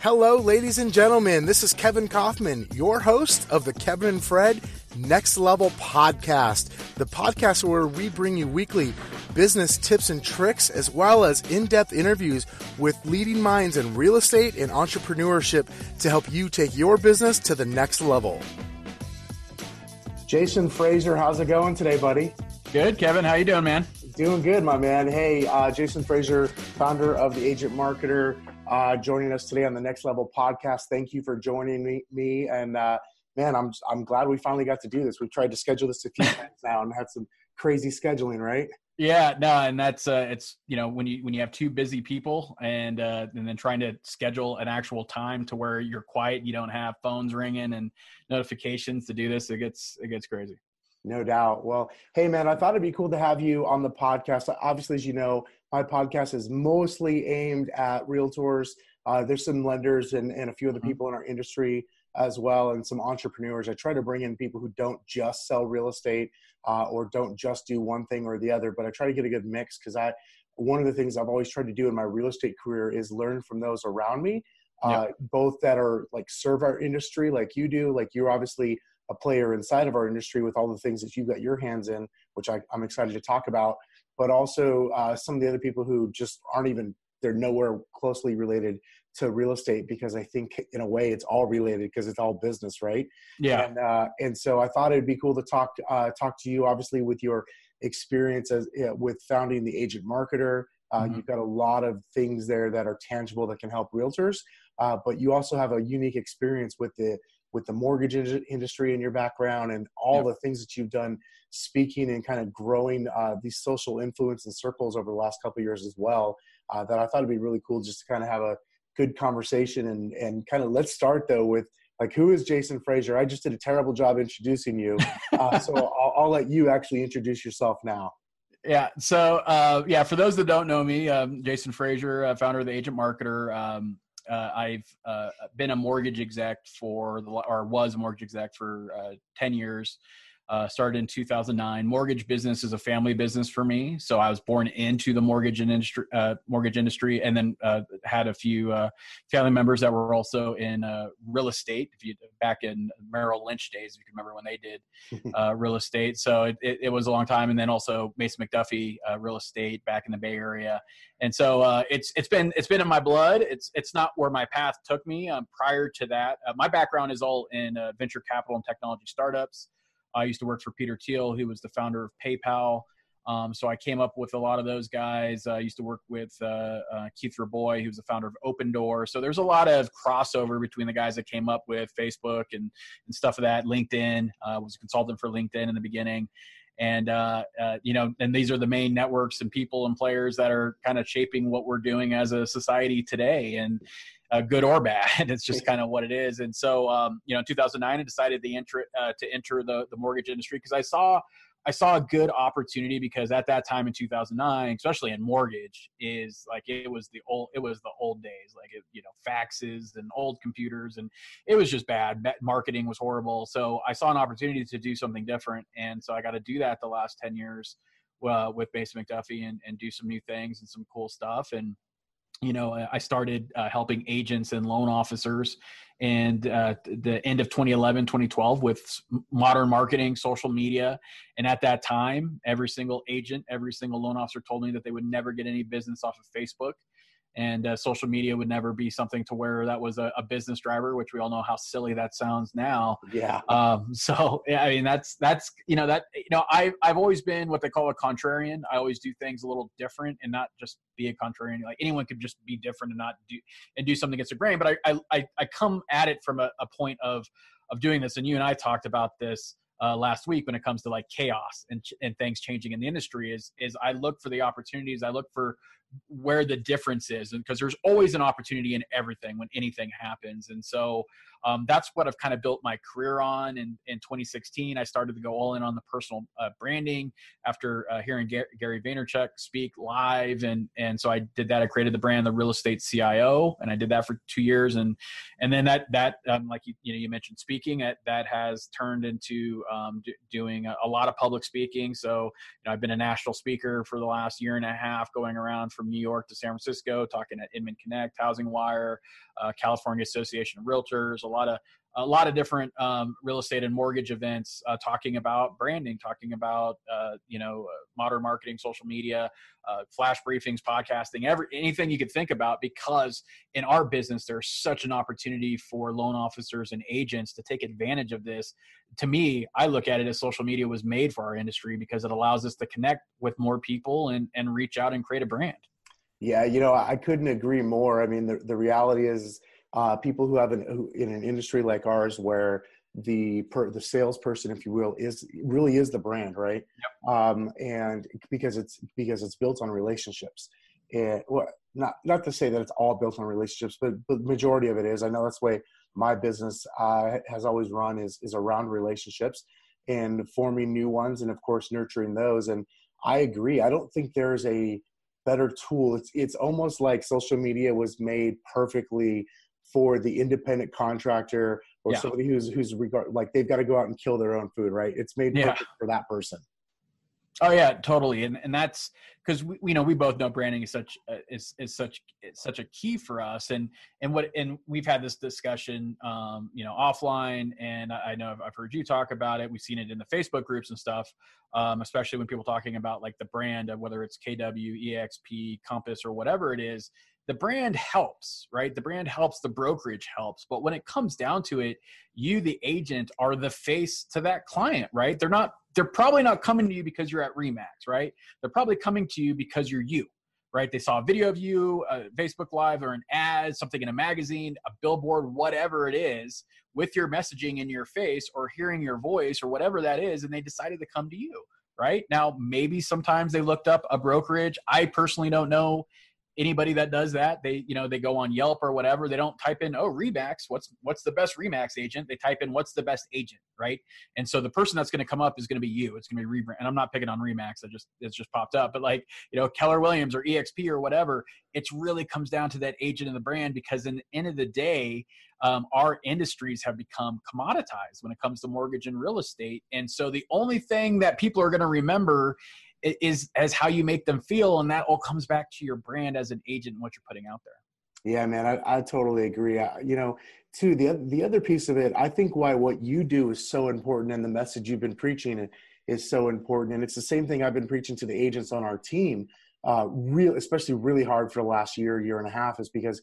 Hello, ladies and gentlemen. This is Kevin Kauffman, your host of the Kevin and Fred Next Level Podcast, the podcast where we bring you weekly business tips and tricks, as well as in depth interviews with leading minds in real estate and entrepreneurship to help you take your business to the next level. Jason Frazier, how's it going today, buddy? Good, Kevin. How you doing, man? Doing good, my man. Hey, uh, Jason Frazier, founder of the Agent Marketer uh, joining us today on the Next Level podcast. Thank you for joining me. me and uh, man, I'm I'm glad we finally got to do this. We've tried to schedule this a few times now and had some crazy scheduling, right? Yeah, no, and that's uh, it's you know when you when you have two busy people and uh, and then trying to schedule an actual time to where you're quiet, you don't have phones ringing and notifications to do this. It gets it gets crazy. No doubt. Well, hey man, I thought it'd be cool to have you on the podcast. Obviously, as you know, my podcast is mostly aimed at realtors. Uh, there's some lenders and, and a few other mm-hmm. people in our industry as well, and some entrepreneurs. I try to bring in people who don't just sell real estate uh, or don't just do one thing or the other, but I try to get a good mix because I one of the things I've always tried to do in my real estate career is learn from those around me, uh, yep. both that are like serve our industry like you do, like you're obviously a player inside of our industry with all the things that you've got your hands in, which I, am excited to talk about but also uh, some of the other people who just aren't even they're nowhere closely related to real estate because I think in a way it's all related because it's all business, right? Yeah. And uh, and so I thought it'd be cool to talk uh, talk to you, obviously with your experience as with founding the Agent Marketer. Uh, mm-hmm. You've got a lot of things there that are tangible that can help realtors, uh, but you also have a unique experience with the with the mortgage industry in your background and all the things that you've done speaking and kind of growing uh, these social influence and circles over the last couple years as well uh, that i thought it'd be really cool just to kind of have a good conversation and and kind of let's start though with like who is jason frazier i just did a terrible job introducing you uh, so I'll, I'll, let you actually introduce yourself now. Yeah so uh, yeah for those that don't know me um, jason frazier uh, founder of the agent marketer um, uh, I've uh, been a mortgage exec for the, or was a mortgage exec for uh, 10 years uh, started in 2009. Mortgage business is a family business for me, so I was born into the mortgage industry, uh, mortgage industry, and then uh, had a few uh, family members that were also in uh, real estate. If you back in Merrill Lynch days, if you can remember when they did uh, real estate, so it, it, it, was a long time. And then also Mason McDuffie real estate back in the Bay Area, and so it's it's been it's been in my blood. It's it's not where my path took me. Um, prior to that, my background is all in venture capital and technology startups. I used to work for Peter Thiel, who was the founder of PayPal. Um, so I came up with a lot of those guys. I used to work with uh, uh, Keith Rabois, who's the founder of Opendoor. So there's a lot of crossover between the guys that came up with Facebook and, and stuff of that. LinkedIn uh, was a consultant for LinkedIn in the beginning. And, uh, uh, you know, and these are the main networks and people and players that are kind of shaping what we're doing as a society today. And, uh, good or bad. It's just kind of what it is. And so, um, you know, in 2009, I decided to enter uh, to enter the the mortgage industry because I saw I saw a good opportunity because at that time in 2009, especially in mortgage, is like it was the old it was the old days, like it, you know faxes and old computers, and it was just bad. Marketing was horrible. So I saw an opportunity to do something different, and so I got to do that the last 10 years uh, with Mason McDuffie and, and do some new things and some cool stuff and you know, I started uh, helping agents and loan officers and uh, the end of 2011, 2012 with modern marketing, social media. And at that time, every single agent, every single loan officer told me that they would never get any business off of Facebook and uh, social media would never be something to where that was a, a, business driver which we all know how silly that sounds now. Yeah. Um, so yeah, i mean that's that's you know that you know I, i've always been what they call a contrarian. I always do things a little different and not just be a contrarian. Like anyone could just be different and not do and do something against the grain but i i, I come at it from a, a point of of doing this. And you and i talked about this uh, last week when it comes to like chaos and, and things changing in the industry is is I look for the opportunities. I look for where the difference is and because there's always an opportunity in everything when anything happens and so um, that's what I've kind of built my career on. And in 2016, I started to go all in on the personal uh, branding after uh, hearing Gary Vaynerchuk speak live, and and so I did that. I created the brand, the Real Estate CIO, and I did that for two years. And and then that that um, like you you know you mentioned speaking, that that has turned into um, d- doing a, a, lot of public speaking. So you know I've been a national speaker for the last year and a half, going around from New York to San Francisco, talking at Inman Connect, Housing Wire, uh, California Association of Realtors, a lot of a lot of different um, real estate and mortgage events uh, talking about branding, talking about uh, you know uh, modern marketing, social media, uh, flash briefings, podcasting, every anything you could think about. Because in our business, there's such an opportunity for loan officers and agents to take advantage of this. To me, I look at it as social media was made for our industry because it allows us to connect with more people and and reach out and create a brand. Yeah, you know, I couldn't agree more. I mean, the the reality is uh, people who have an who, in an industry like ours where the per, the salesperson, if you will, is really is the brand, right? Yep. Um, and because it's because it's built on relationships. And well, not not to say that it's all built on relationships, but but majority of it is. I know that's the way my business uh, has always run is is around relationships and forming new ones, and of course nurturing those. And I agree. I don't think there's a better tool. It's it's almost like social media was made perfectly for the independent contractor or yeah. somebody who's who's regard like they've got to go out and kill their own food, right? It's made yeah. for that person. Oh yeah, totally, and and that's because we you know we both know branding is such uh, is is such is such a key for us, and and what and we've had this discussion, um, you know, offline, and I know I've, I've heard you talk about it. We've seen it in the Facebook groups and stuff, um, especially when people talking about like the brand of whether it's KW, EXP, Compass, or whatever it is the brand helps, right? The brand helps, the brokerage helps. But when it comes down to it, you, the agent, are the face to that client, right? They're not, they're probably not coming to you because you're at Remax, right? They're probably coming to you because you're you, right? They saw a video of you, a Facebook Live or an ad, something in a magazine, a billboard, whatever it is, with your messaging in your face or hearing your voice or whatever that is, and they decided to come to you right? Now, maybe sometimes they looked up a brokerage. I personally don't know anybody that does that they you know they go on yelp or whatever they don't type in oh remax what's what's the best remax agent? They type in what's the best agent? Right? And so the person that's going to come up is going to be you. It's going to be rebrand and i'm not picking on remax i just it's just popped up but like you know keller williams or exp or whatever it's really comes down to that agent and the brand because in the end of the day um, our industries have become commoditized when it comes to mortgage and real estate. And so the only thing that people are going to remember is as how you make them feel and that all comes back to your brand as an agent and what you're putting out there. Yeah man i, I totally agree. I, you know too the, the other piece of it i think why what you do is so important and the message you've been preaching is so important. And it's the same thing i've been preaching to the agents on our team uh, real especially really hard for the last year year and a half is because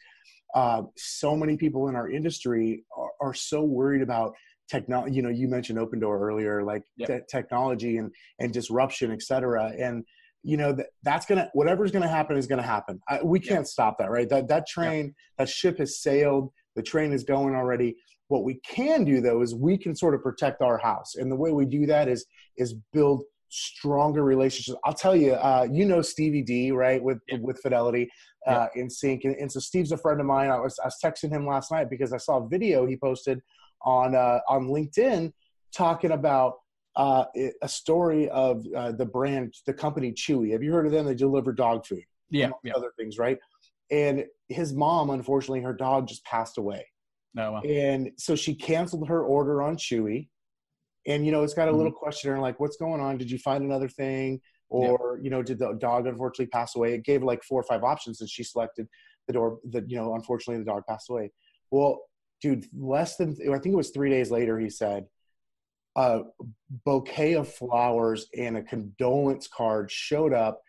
uh, so many people in our industry are, are so worried about technology you know you mentioned open door earlier like yep. te- technology and and disruption et cetera and you know that, that's gonna whatever's gonna happen is gonna happen. I, we can't yep. stop that right? That that train yep. that ship has sailed the train is going already. What we can do though is we can sort of protect our house and the way we do that is is build stronger relationships. I'll tell you uh, you know stevie d right with with fidelity uh, in sync and, and so steve's a friend of mine. I was, I was texting him last night because i saw a video he posted on uh, on LinkedIn talking about uh, a story of uh, the brand, the company Chewy. Have you heard of them? They deliver dog food, yeah, yeah. other things, right? And his mom, unfortunately, her dog just passed away. No, well. and so she canceled her order on Chewy. And you know, it's got a little mm-hmm. questionnaire like, "What's going on? Did you find another thing?" Or you know, did the dog unfortunately pass away? It gave like four or five options, and she selected the door. That you know, unfortunately, the dog passed away. Well, dude, less than I think it was three days later, he said a bouquet of flowers and a condolence card showed up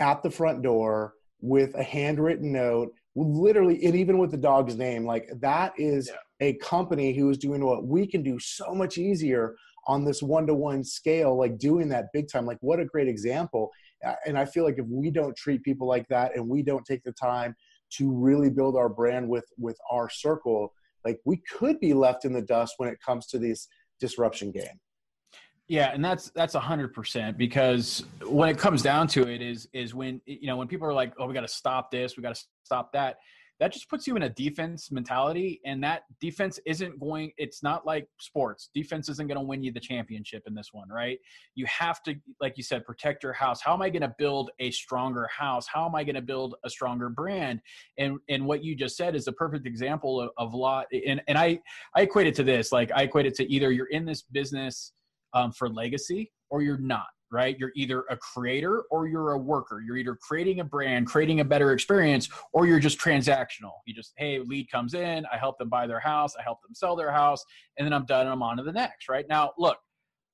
at the front door with a handwritten note, literally, and even with the dog's name. Like that is yeah. a company who is doing what we can do so much easier on this one-to-one scale, like doing that big time. Like what a great example. And I feel like if we don't treat people like that and we don't take the time to really build our brand with with our circle like we could be left in the dust when it comes to this disruption game. Yeah, and that's that's a hundred percent because when it comes down to it is is when you know when people are like, oh, we got to stop this, we got to stop that that just puts you in a defense mentality and that defense isn't going it's not like sports. Defense isn't going to win you the championship in this one right? You have to like you said protect your house. How am i going to build a stronger house? How am i going to build a stronger brand? And and what you just said is a perfect example of, of lot and and i i equate it to this like i equate it to either you're in this business um, for legacy or you're not right? You're either a creator or you're a worker. You're either creating a brand, creating a better experience, or you're just transactional. You just, hey, lead comes in, I help them buy their house, I help them sell their house, and then I'm done and I'm on to the next, right? Now, look,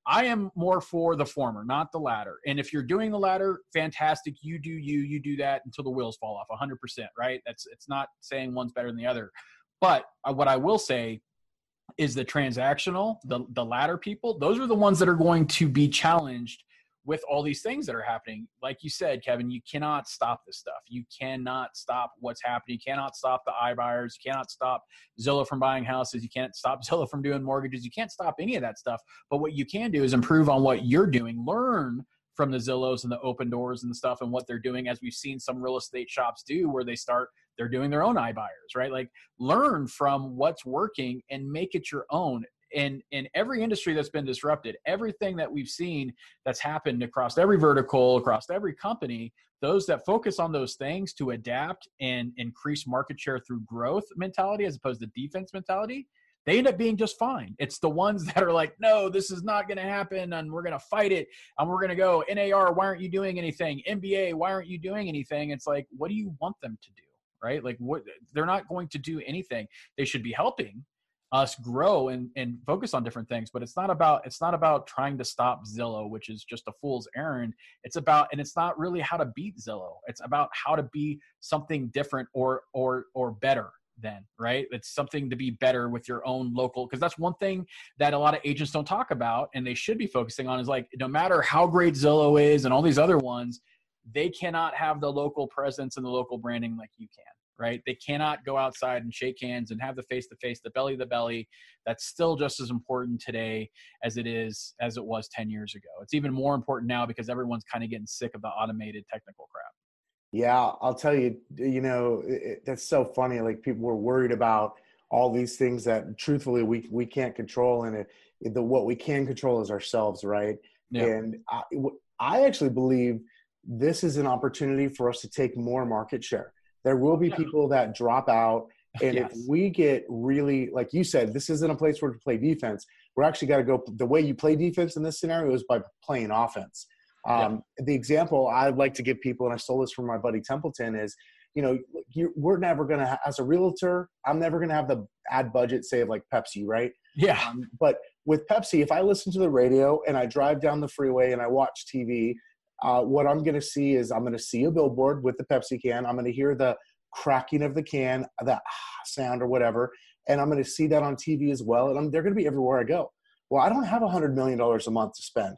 I am more for the former, not the latter. And if you're doing the latter, fantastic. You do you, you do that until the wheels fall off 100%, right? That's it's not saying one's better than the other. But uh, what I will say is the transactional, the the latter people, those are the ones that are going to be challenged with all these things that are happening. Like you said, Kevin, you cannot stop this stuff. You cannot stop what's happening. You cannot stop the iBuyers. You cannot stop Zillow from buying houses. You can't stop Zillow from doing mortgages. You can't stop any of that stuff. But what you can do is improve on what you're doing. Learn from the Zillows and the open doors and the stuff and what they're doing, as we've seen some real estate shops do, where they start they're doing their own iBuyers, right? Like learn from what's working and make it your own in in every industry that's been disrupted everything that we've seen that's happened across every vertical across every company those that focus on those things to adapt and increase market share through growth mentality as opposed to defense mentality they end up being just fine. It's the ones that are like, no, this is not going to happen, and we're going to fight it, and we're going to go NAR. Why aren't you doing anything? MBA. Why aren't you doing anything? It's like, what do you want them to do? Right? Like, what? They're not going to do anything. They should be helping, us grow and, and focus on different things but it's not about it's not about trying to stop zillow which is just a fool's errand. It's about and it's not really how to beat zillow. It's about how to be something different or or or better then right? It's something to be better with your own local because that's one thing that a lot of agents don't talk about and they should be focusing on is like no matter how great zillow is and all these other ones they cannot have the local presence and the local branding like you can right? They cannot go outside and shake hands and have the face to face, the belly to belly. That's still just as important today as it is as it was 10 years ago. It's even more important now because everyone's kind of getting sick of the automated technical crap. Yeah, I'll tell you, you know, it, that's so funny. Like people were worried about all these things that truthfully we we can't control and it, the what we can control is ourselves, right? Yeah. And I, I actually believe this is an opportunity for us to take more market share there will be people that drop out. And yes. if we get really, like you said, this isn't a place where to play defense. We're actually got to go. The way you play defense in this scenario is by playing offense. Um, yeah. The example I'd like to give people, and I stole this from my buddy Templeton, is you know we're never going to as a realtor i'm never going to have the ad budget say of like pepsi right yeah um, but with pepsi if i listen to the radio and i drive down the freeway and i watch tv uh, what I'm going to see is I'm going to see a billboard with the Pepsi can. I'm going to hear the cracking of the can, that sound or whatever, and I'm going to see that on TV as well. And I'm, they're going to be everywhere I go. Well, I don't have a hundred million dollars a month to spend.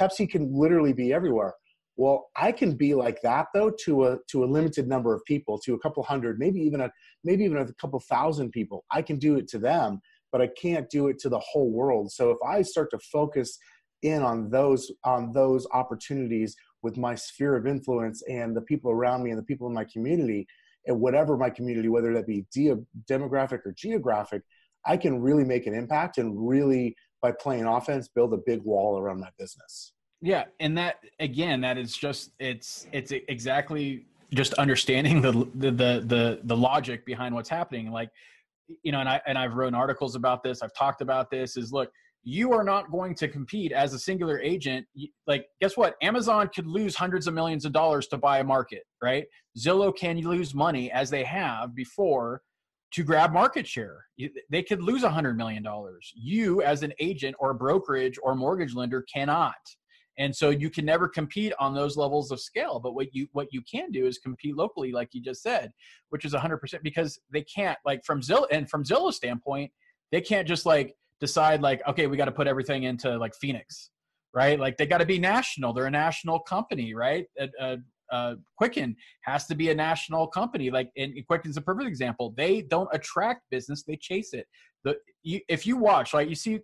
Pepsi can literally be everywhere. Well, I can be like that though to a to a limited number of people, to a couple hundred, maybe even a maybe even a couple thousand people. I can do it to them, but I can't do it to the whole world. So if I start to focus in on those on those opportunities with my sphere of influence and the people around me and the people in my community. And whatever my community whether that be de- demographic or geographic i can really make an impact and really by playing offense build a big wall around my business. Yeah and that again that is just it's it's exactly just understanding the the the the, the logic behind what's happening. Like you know and i and i've written articles about this. I've talked about this is look you are not going to compete as a singular agent. Like, guess what? Amazon could lose hundreds of millions of dollars to buy a market, right? Zillow can lose money as they have before to grab market share. They could lose a hundred million dollars. You, as an agent or brokerage or mortgage lender, cannot. And so you can never compete on those levels of scale. But what you what you can do is compete locally, like you just said, which is 100% because they can't like from Zillow and from Zillow's standpoint, they can't just like decide like okay we got to put everything into like phoenix right? Like they got to be national. They're a national company right? Uh, uh, quicken has to be a national company. Like and quicken's a perfect example. They don't attract business they chase it. The you, if you watch like you see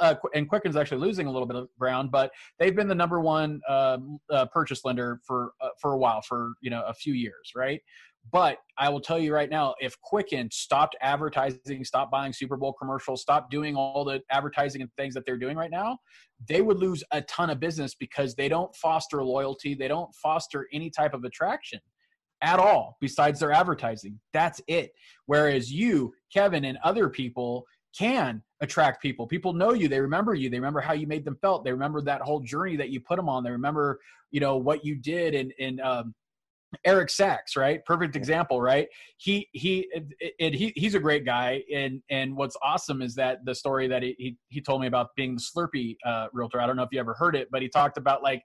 uh, and quicken's actually losing a little bit of ground but they've been the number one um, uh, purchase lender for uh, for a while for you know a few years right but I will tell you right now, if Quicken stopped advertising, stopped buying Super Bowl commercials, stopped doing all the advertising and things that they're doing right now, they would lose a ton of business because they don't foster loyalty. They don't foster any type of attraction at all besides their advertising. That's it. Whereas you, Kevin, and other people can attract people. People know you. They remember you. They remember how you made them felt. They remember that whole journey that you put them on. They remember, you know, what you did and, and, um, Eric Sachs, right? Perfect example, right? He he and he he's a great guy, and and what's awesome is that the story that he he, he told me about being the Slurpee uh, realtor. I don't know if you ever heard it, but he talked about like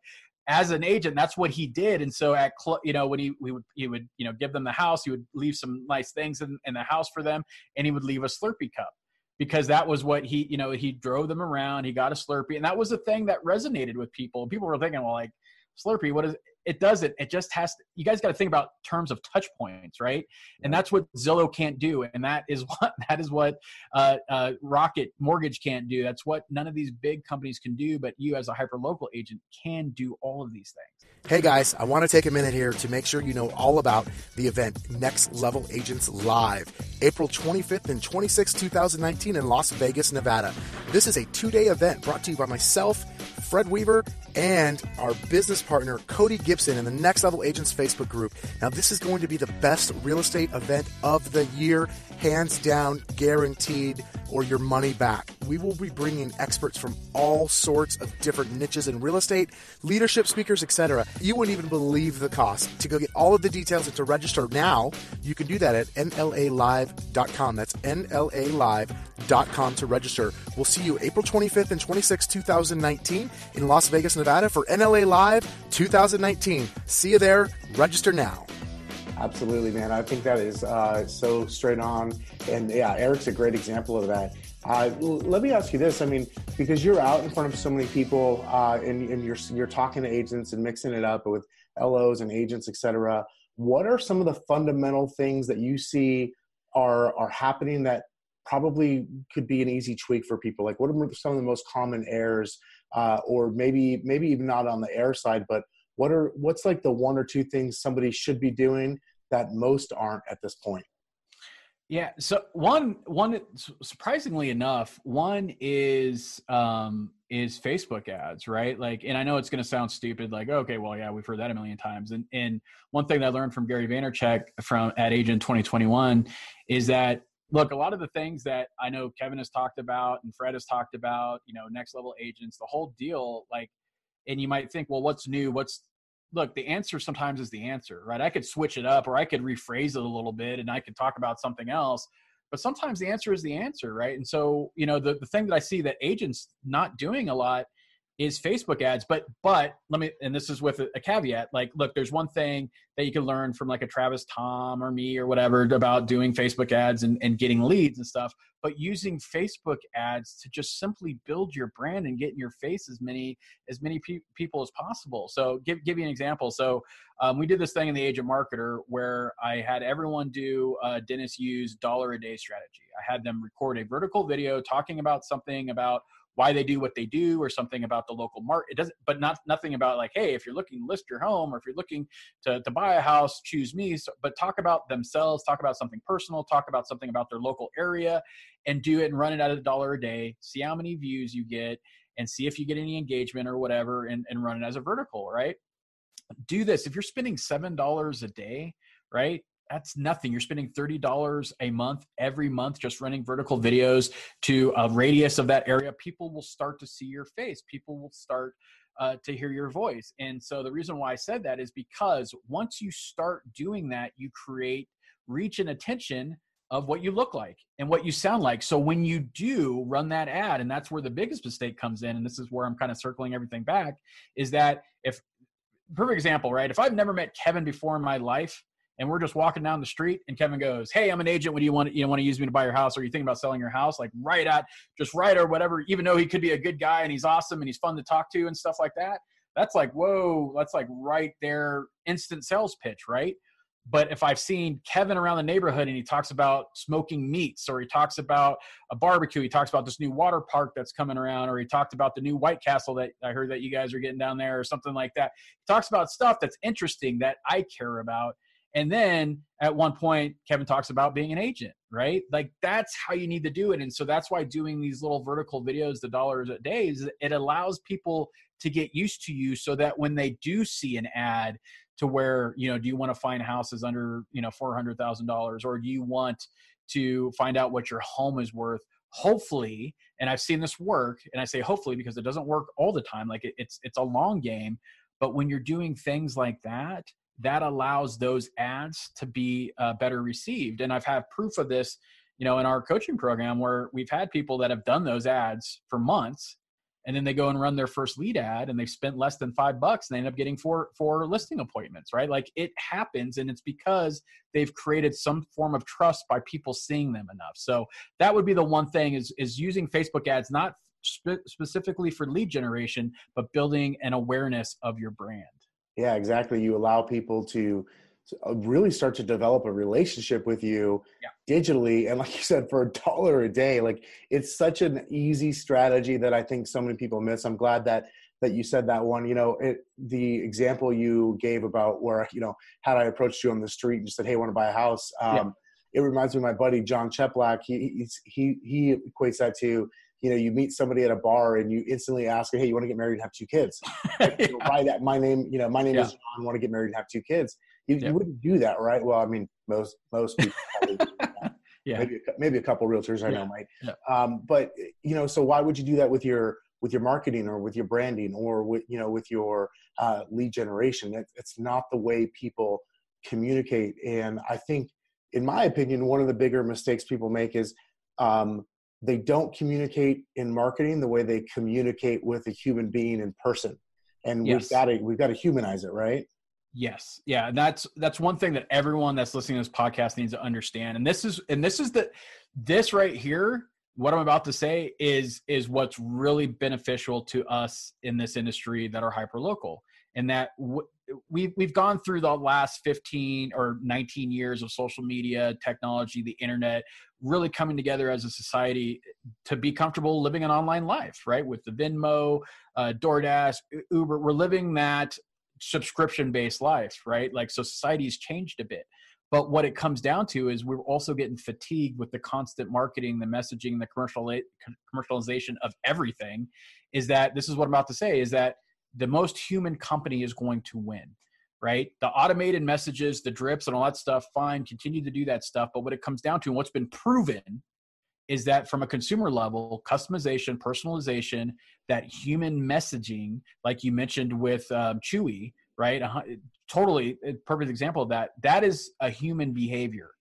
as an agent, that's what he did. And so at you know when he we would he would you know give them the house, he would leave some nice things in, in the house for them, and he would leave a Slurpee cup because that was what he you know he drove them around. He got a Slurpee, and that was the thing that resonated with people. People were thinking, well, like Slurpee, what is it doesn't. It just has to, you guys got to think about terms of touch points, right? And that's what Zillow can't do. And that is what, that is what uh, uh, Rocket Mortgage can't do. That's what none of these big companies can do, but you as a hyper local agent can do all of these things. Hey guys, I want to take a minute here to make sure you know all about the event Next Level Agents Live, April 25th and 26th, 2019 in Las Vegas, Nevada. This is a two day event brought to you by myself, Fred Weaver, and our business partner, Cody Gibson, in the Next Level Agents Facebook group. Now, this is going to be the best real estate event of the year, hands down, guaranteed, or your money back. We will be bringing experts from all sorts of different niches in real estate, leadership speakers, etc. You wouldn't even believe the cost. To go get all of the details and to register now, you can do that at nlalive.com. That's nlalive.com to register. We'll see you April 25th and 26th, 2019 in Las Vegas, Nevada for NLA Live 2019. See you there. Register now. Absolutely, man. I think that is uh, so straight on. And yeah, Eric's a great example of that. Uh, let me ask you this. I mean, because you're out in front of so many people uh, and, and, you're, you're talking to agents and mixing it up with LOs and agents, et cetera. What are some of the fundamental things that you see are, are happening that probably could be an easy tweak for people? Like what are some of the most common errors uh, or maybe, maybe even not on the air side, but what are, what's like the one or two things somebody should be doing that most aren't at this point? Yeah. So one, one surprisingly enough, one is um, is Facebook ads, right? Like, and I know it's going to sound stupid, like, okay, well, yeah, we've heard that a million times. And and one thing that I learned from Gary Vaynerchuk from at Agent 2021 is that look, a lot of the things that I know Kevin has talked about and Fred has talked about, you know, next level agents, the whole deal, like, and you might think, well, what's new? What's look, the answer sometimes is the answer, right? I could switch it up or I could rephrase it a little bit and I could talk about something else. But sometimes the answer is the answer, right? And so, you know, the, the thing that I see that agents not doing a lot is Facebook ads. But but let me and this is with a, a, caveat. Like, look, there's one thing that you can learn from like a Travis Tom or me or whatever about doing Facebook ads and, and getting leads and stuff. But using Facebook ads to just simply build your brand and get in your face as many as many pe- people as possible. So give give you an example. So um, we did this thing in the Agent Marketer where I had everyone do uh, Dennis Yu's dollar a day strategy. I had them record a vertical video talking about something about why they do what they do or something about the local market. It doesn't, but not nothing about like, hey, if you're looking to list your home or if you're looking to, to buy a house, choose me. So, but talk about themselves, talk about something personal, talk about something about their local area, and do it and run it at a dollar a day. See how many views you get, and see if you get any engagement or whatever, and, and run it as a vertical, right? Do this if you're spending seven dollars a day, right? That's nothing. You're spending $30 a month every month just running vertical videos to a radius of that area. People will start to see your face. People will start uh, to hear your voice. And so the reason why I said that is because once you start doing that, you create reach and attention of what you look like and what you sound like. So when you do run that ad, and that's where the biggest mistake comes in, and this is where I'm kind of circling everything back, is that if perfect example, right? If I've never met Kevin before in my life, and we're just walking down the street and Kevin goes, Hey, I'm an agent. What do you want? You want to use me to buy your house? Or are you thinking about selling your house? Like right at just right or whatever, even though he could be a good guy and he's awesome and he's fun to talk to and stuff like that. That's like, whoa, that's like right there, instant sales pitch, right? But if I've seen Kevin around the neighborhood and he talks about smoking meats, or he talks about a barbecue, he talks about this new water park that's coming around, or he talked about the new White Castle that I heard that you guys are getting down there, or something like that. He talks about stuff that's interesting that I care about and then at one point, Kevin talks about being an agent, right? Like that's how you need to do it. And so that's why doing these little vertical videos, the dollars a day, is it allows people to get used to you so that when they do see an ad to where, you know, do you want to find houses under, you know, $400,000 or do you want to find out what your home is worth? hopefully and i've seen this work and i say hopefully because it doesn't work all the time like it, it's it's a long game but when you're doing things like that that allows those ads to be uh, better received. And i've had proof of this you know in our coaching program where we've had people that have done those ads for months and then they go and run their first lead ad and they've spent less than five bucks and they end up getting four four listing appointments right? Like it happens and it's because they've created some form of trust by people seeing them enough. So that would be the one thing is is using facebook ads not spe- specifically for lead generation but building an awareness of your brand yeah exactly you allow people to uh, really start to develop a relationship with you yeah. digitally and like you said for a dollar a day like it's such an easy strategy that i think so many people miss i'm glad that that you said that one you know it, the example you gave about where you know had i approached you on the street and said hey want to buy a house um, yeah. it reminds me of my buddy john cheplack he he he equates that to you know, you meet somebody at a bar and you instantly ask, "Hey, you want to get married and have two kids?" yeah. you know, my, my name, you know, my name yeah. is John. Want to get married and have two kids? You, yeah. you wouldn't do that, right? Well, I mean, most most people. yeah. Maybe maybe a couple realtors I know might. Um, but you know, so why would you do that with your with your marketing or with your branding or with you know with your uh, lead generation? It, it's not the way people communicate, and I think, in my opinion, one of the bigger mistakes people make is um, they don't communicate in marketing the way they communicate with a human being in person and yes. we've got to we've got to humanize it right Yes. Yeah. And that's that's one thing that everyone that's listening to this podcast needs to understand. And this is and this is the this right here, what I'm about to say is is what's really beneficial to us in this industry that are hyper local. And that w- we've we've gone through the last 15 or 19 years of social media, technology, the internet, really coming together as a society to be comfortable living an online life, right? With the Venmo, uh, DoorDash, Uber, we're living that subscription based life, right? Like, so society's changed a bit. But what it comes down to is we're also getting fatigued with the constant marketing, the messaging, the commercial commercialization of everything. Is that this is what I'm about to say? Is that the most human company is going to win, right? The automated messages, the drips, and all that stuff. Fine, continue to do that stuff. But what it comes down to, and what's been proven, is that from a consumer level, customization, personalization, that human messaging, like you mentioned with um, Chewy, right? Uh, totally, perfect example of that. That is a human behavior,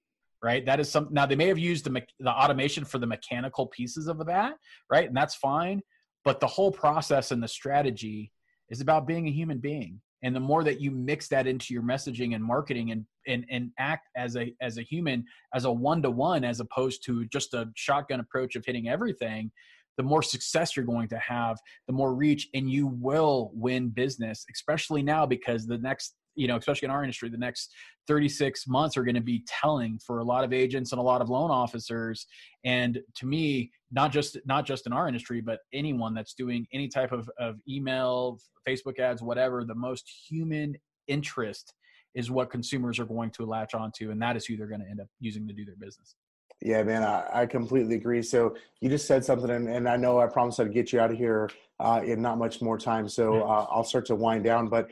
right? That is some. Now they may have used the the automation for the mechanical pieces of that, right? And that's fine. But the whole process and the strategy is about being a human being. And the more that you mix that into your messaging and marketing and and, and act as a as a human as a one-to-one as opposed to just a shotgun approach of hitting everything the more success you're going to have the more reach and you will win business especially now because the next you know, especially in our industry, the next 36 months are going to be telling for a lot of agents and a lot of loan officers. And to me, not just not just in our industry, but anyone that's doing any type of, of email, Facebook ads, whatever, the most human interest is what consumers are going to latch onto, and that is who they're going to end up using to do their business. Yeah, man, I, I completely agree. So you just said something, and, and I know I promised I'd get you out of here uh, in not much more time. So uh, I'll start to wind down. But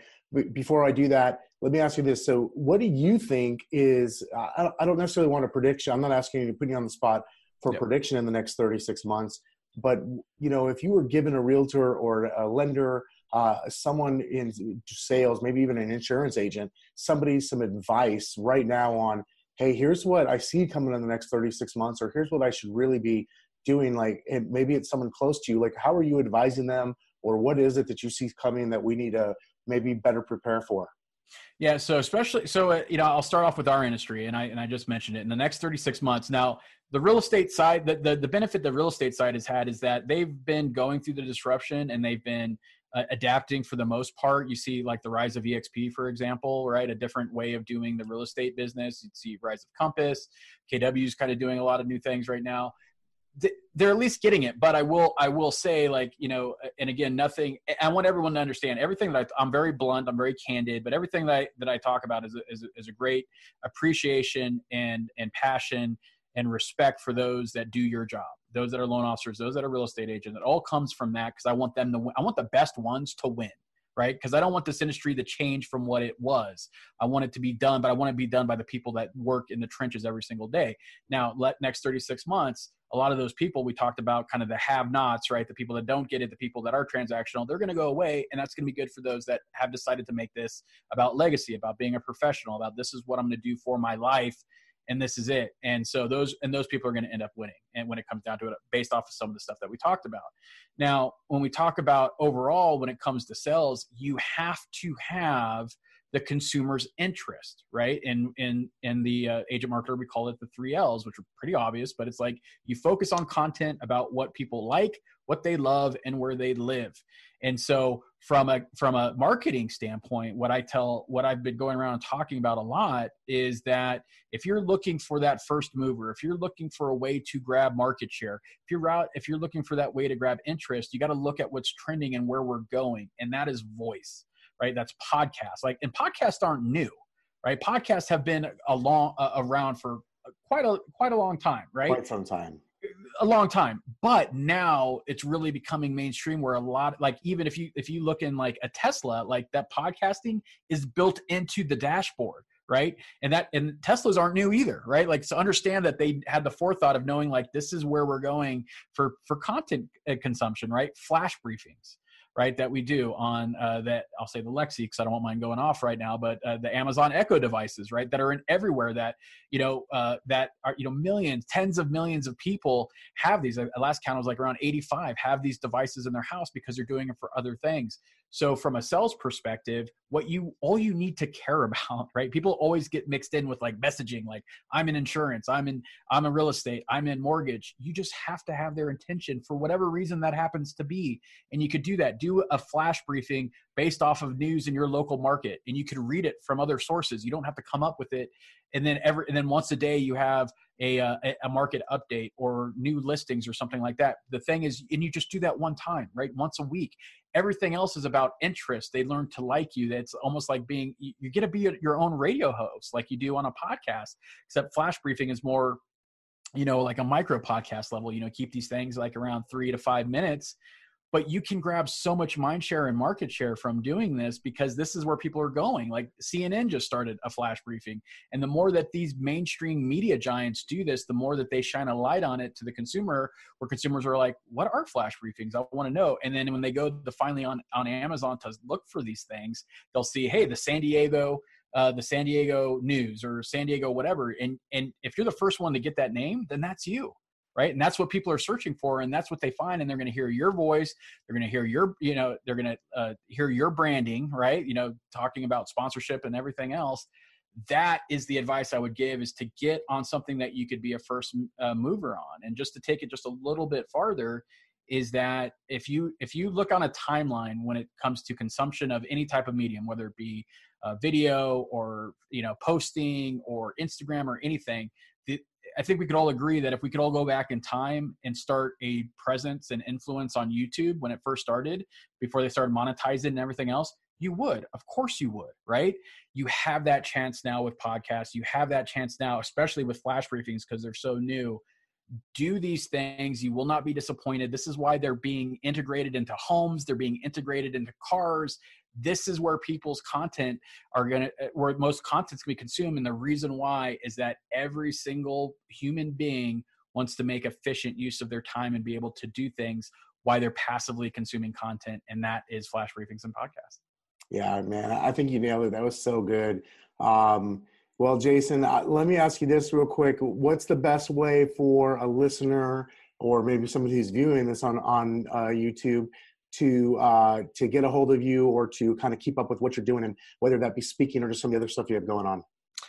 before I do that, let me ask you this. So, what do you think is, I don't necessarily want a prediction. I'm not asking you to put you on the spot for yep. prediction in the next 36 months. But, you know, if you were given a realtor or a lender, uh, someone in sales, maybe even an insurance agent, somebody some advice right now on, hey, here's what I see coming in the next 36 months, or here's what I should really be doing. Like, and maybe it's someone close to you. Like, how are you advising them, or what is it that you see coming that we need to maybe better prepare for? Yeah, so especially so uh, you know I'll start off with our industry, and I and I just mentioned it in the next 36 months. Now the real estate side, the, the the benefit the real estate side has had is that they've been going through the disruption and they've been uh, adapting for the most part. You see like the rise of EXP, for example, right? A different way of doing the real estate business. You see rise of Compass, KW is kind of doing a lot of new things right now they're at least getting it but i will i will say like you know and again nothing i want everyone to understand everything that I, am very blunt i'm very candid but everything that i that i talk about is a, is a, is a great appreciation and and passion and respect for those that do your job those that are loan officers those that are real estate agents it all comes from that because i want them to win. i want the best ones to win right? Because I don't want this industry to change from what it was. I want it to be done, but I want it to be done by the people that work in the trenches every single day. Now, let next 36 months, a lot of those people we talked about kind of the have nots right the people that don't get it the people that are transactional they're going to go away and that's going to be good for those that have decided to make this about legacy about being a professional about this is what i'm going to do for my life and this is it. And so those and those people are going to end up winning and when it comes down to it based off of some of the stuff that we talked about. Now when we talk about overall when it comes to sales you have to have the consumer's interest right? In in in the uh, agent marketer we call it the three l's which are pretty obvious but it's like you focus on content about what people like what they love and where they live. And so from a from a marketing standpoint what i tell what i've been going around and talking about a lot is that if you're looking for that first mover if you're looking for a way to grab market share if you're out if you're looking for that way to grab interest you got to look at what's trending and where we're going and that is voice right? That's podcasts. Like and podcasts aren't new right? Podcasts have been a long uh, around for quite a quite a long time right? Quite some time a long time but now it's really becoming mainstream where a lot like even if you if you look in like a tesla like that podcasting is built into the dashboard right? And that and teslas aren't new either right? Like so understand that they had the forethought of knowing like this is where we're going for for content uh, consumption right? Flash briefings right that we do on uh, that i'll say the lexi because i don't want mine going off right now but uh, the amazon echo devices right that are in everywhere that you know uh, that are you know millions tens of millions of people have these. Uh, last count was like around 85 have these devices in their house because they're doing it for other things so from a sales perspective, what you all you need to care about, right? People always get mixed in with like messaging, like I'm in insurance, I'm in I'm in real estate, I'm in mortgage. You just have to have their intention for whatever reason that happens to be. And you could do that. Do a flash briefing based off of news in your local market and you could read it from other sources. You don't have to come up with it. And then every and then once a day you have a, uh, a market update or new listings or something like that. The thing is, and you just do that one time, right? Once a week. Everything else is about interest. They learn to like you. That's almost like being, you get to be your own radio host like you do on a podcast, except flash briefing is more, you know, like a micro podcast level, you know, keep these things like around three to five minutes but you can grab so much mind share and market share from doing this because this is where people are going. Like cnn just started a flash briefing and the more that these mainstream media giants do this the more that they shine a light on it to the consumer where consumers are like what are flash briefings? I want to know. And then when they go to finally on on amazon to look for these things they'll see hey the san diego uh, the San Diego News or San Diego whatever, and and if you're the first one to get that name, then that's you right? And that's what people are searching for and that's what they find and they're going to hear your voice they're going to hear your you know they're going to uh, hear your branding right? You know talking about sponsorship and everything else. That is the advice i would give is to get on something that you could be a first uh, mover on. And just to take it just a little bit farther is that if you if you look on a timeline when it comes to consumption of any type of medium whether it be uh, video or you know posting or instagram or anything the, I think we could all agree that if we could all go back in time and start a presence and influence on YouTube when it first started, before they started monetizing and everything else, you would. Of course you would, right? You have that chance now with podcasts. You have that chance now, especially with flash briefings because they're so new. Do these things. You will not be disappointed. This is why they're being integrated into homes, they're being integrated into cars this is where people's content are going to uh, where most content's going to be consumed and the reason why is that every single human being wants to make efficient use of their time and be able to do things while they're passively consuming content and that is flash briefings and podcasts. Yeah man i think you nailed it. That was so good. Um, well jason uh, let me ask you this real quick. What's the best way for a listener or maybe somebody who's viewing this on on uh, youtube to uh, to get a hold of you or to kind of keep up with what you're doing and whether that be speaking or just some of the other stuff you have going on.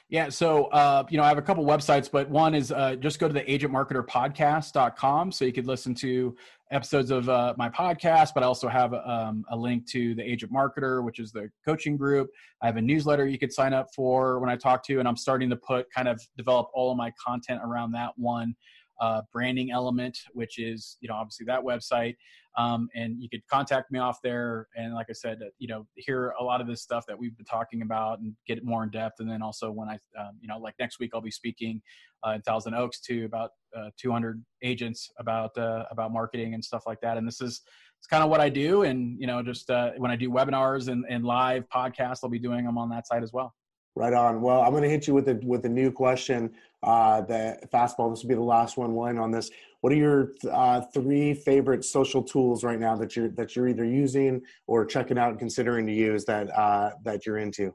Yeah so uh, you know i have a couple websites but one is uh, just go to the agentmarketerpodcast.com so you could listen to episodes of uh, my podcast but i also have um, a link to the agent marketer which is the coaching group. I have a newsletter you could sign up for when i talk to and i'm starting to put kind of develop all of my content around that one uh, branding element, which is you know obviously that website, um, and you could contact me off there. And like I said, uh, you know, hear a lot of this stuff that we've been talking about and get it more in depth. And then also when I, um, you know, like next week I'll be speaking uh, in Thousand Oaks to about uh, 200 agents about uh, about marketing and stuff like that. And this is it's kind of what I do. And you know, just uh, when I do webinars and, and live podcasts, I'll be doing them on that side as well. Right on. Well, I'm going to hit you with a with a new question. Uh, the fastball. This will be the last one. One on this. What are your uh, three favorite social tools right now that you're that you're either using or checking out and considering to use that uh, that you're into?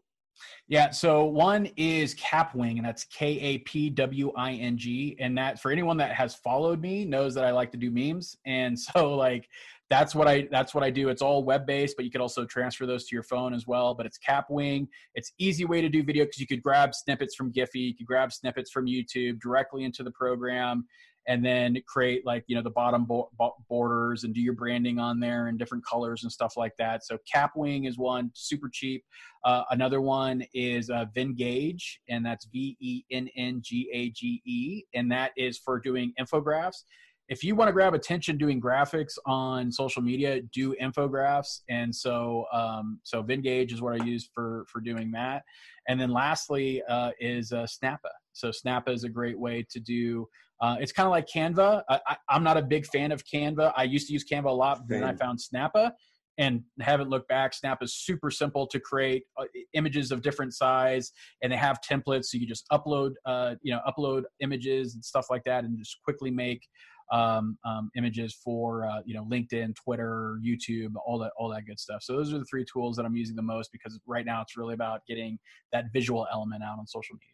Yeah, so one is Kapwing, and that's K A P W I N G. And that for anyone that has followed me knows that I like to do memes. And so like that's what I that's what I do. It's all web based, but you could also transfer those to your phone as well. But it's Kapwing. It's easy way to do video because you could grab snippets from Giphy, you could grab snippets from YouTube directly into the program, and then create like you know the bottom bo- borders and do your branding on there and different colors and stuff like that. So Kapwing is one super cheap. Uh, another one is uh, Venngage, and that's V E N N G A G E, and that is for doing infographics if you want to grab attention doing graphics on social media, do infographics. And so, um, so Venngage is what I use for for doing that. And then lastly uh, is uh, Snappa. So Snappa is a great way to do. Uh, it's kind of like Canva. I, am not a big fan of Canva. I used to use Canva a lot, but then I found Snappa and haven't looked back. Snap is super simple to create uh, images of different size, and they have templates, so you just upload, uh, you know, upload images and stuff like that, and just quickly make um, um, images for uh, you know LinkedIn, Twitter, YouTube, all that all that good stuff. So those are the three tools that I'm using the most because right now it's really about getting that visual element out on social media.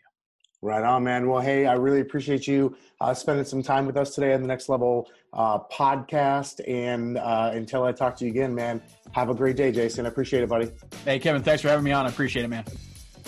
Right on, man. Well, hey, I really appreciate you uh, spending some time with us today on the Next Level uh, podcast. And uh, until I talk to you again, man, have a great day, Jason. I appreciate it, buddy. Hey, Kevin, thanks for having me on. I appreciate it, man.